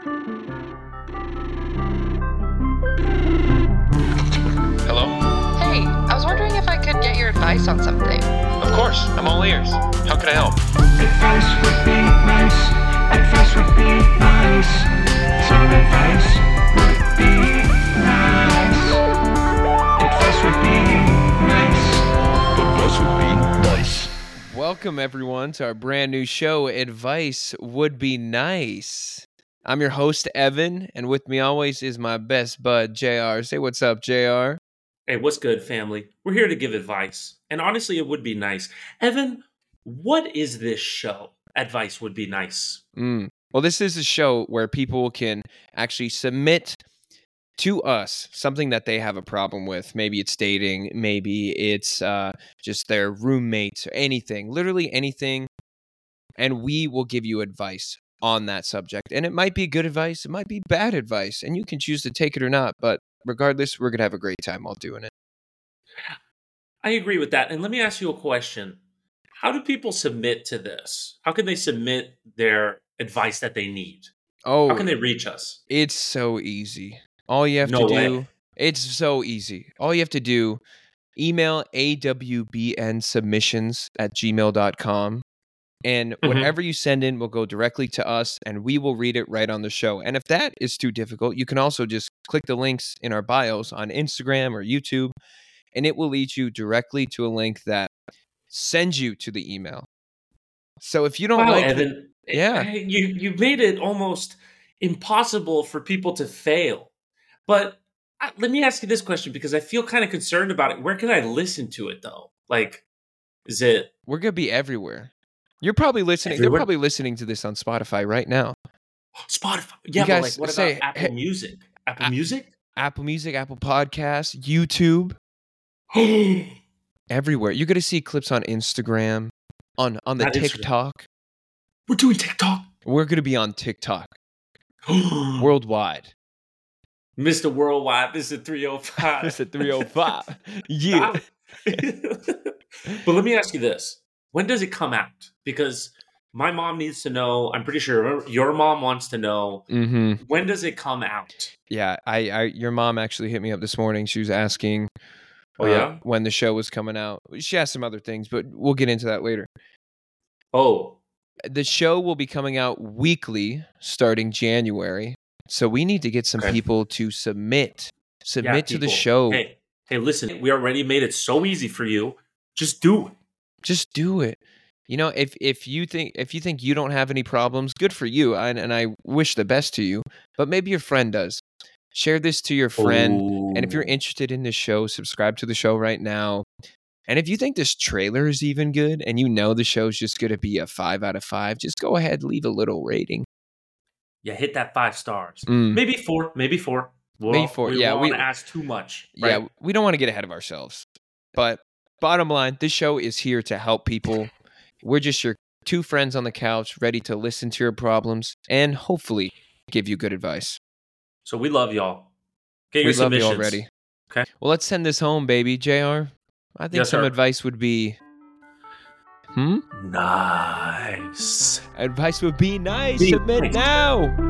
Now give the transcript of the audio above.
Hello? Hey, I was wondering if I could get your advice on something. Of course, I'm all ears. How can I help? Advice would be nice. Advice would be nice. Some advice would be nice. Advice would be nice. Advice would be nice. Welcome, everyone, to our brand new show, Advice Would Be Nice. I'm your host, Evan, and with me always is my best bud, JR. Say what's up, JR. Hey, what's good, family? We're here to give advice. And honestly, it would be nice. Evan, what is this show? Advice would be nice. Mm. Well, this is a show where people can actually submit to us something that they have a problem with. Maybe it's dating, maybe it's uh, just their roommates, or anything, literally anything. And we will give you advice on that subject. And it might be good advice, it might be bad advice, and you can choose to take it or not. But regardless, we're going to have a great time while doing it. I agree with that. And let me ask you a question How do people submit to this? How can they submit their advice that they need? Oh, How can oh. they reach us? It's so easy. All you have No to do, way. it's so easy. All you have to do, email awbn submissions at gmail.com. And Mhm. whatever you send in will go directly to us and we will read it right on the show. And if that is too difficult, you can also just click the links in our bios on Instagram or YouTube, and it will lead you directly to a link that sends you to the email. So if you don't Wow, like it- Evan. Yeah. eh, You, you made it almost impossible for people to fail. But let me ask you this question because I feel kind of concerned about it. Where can I listen to it, though? Like, is it We're gonna be everywhere. You're probably listening. Everywhere? They're probably listening to this on Spotify right now. Spotify? Yeah, but guys like, what say, about Apple hey- Music? Apple A- Music? Apple Music, Apple Podcasts, YouTube, everywhere. You're gonna see clips on Instagram, on on the Not Instagram. TikTok. doing TikTok. We're gonna be on TikTok worldwide. Mr. Worldwide, this Mr. 305. It's at 305. Yeah. but let me ask you this. When does it come out? Because my mom needs to know. I'm pretty sure your mom wants to know. Mm-hmm. When does it come out? Yeah. I, I your mom actually hit me up this morning. She was asking Oh, uh, yeah? when the show was coming out. She asked some other things, but we'll get into that later. Oh, the show will be coming out weekly starting January. So we need to get some Okay. people to submit submit yeah, to the show. Hey, hey, listen. We already made it so easy for you. Just do it. Just do it. You know, if if you think if you think you don't have any problems, good for you. And and I wish the best to you. But maybe your friend does. Share this to your friend. And if you're interested in this show, subscribe to the show right now. And if you think this trailer is even good and you know the show's just going to be a five out of five, just go ahead, leave a little rating. yeah, hit that five stars. Mm. Maybe four. Maybe four. We'll, Maybe four, We yeah, we- want to ask too much. Yeah, we don't want to get ahead of ourselves. But bottom line, this show is here to help people. We're just your two friends on the couch, ready to listen to your problems and hopefully give you good advice. So we love y'all. Get your we love you submissions. already. Okay. Well, let's send this home, baby. JR, I think Yes, some sir. advice would be Hmm? Nice. Advice would be nice. Be Submit nice. now.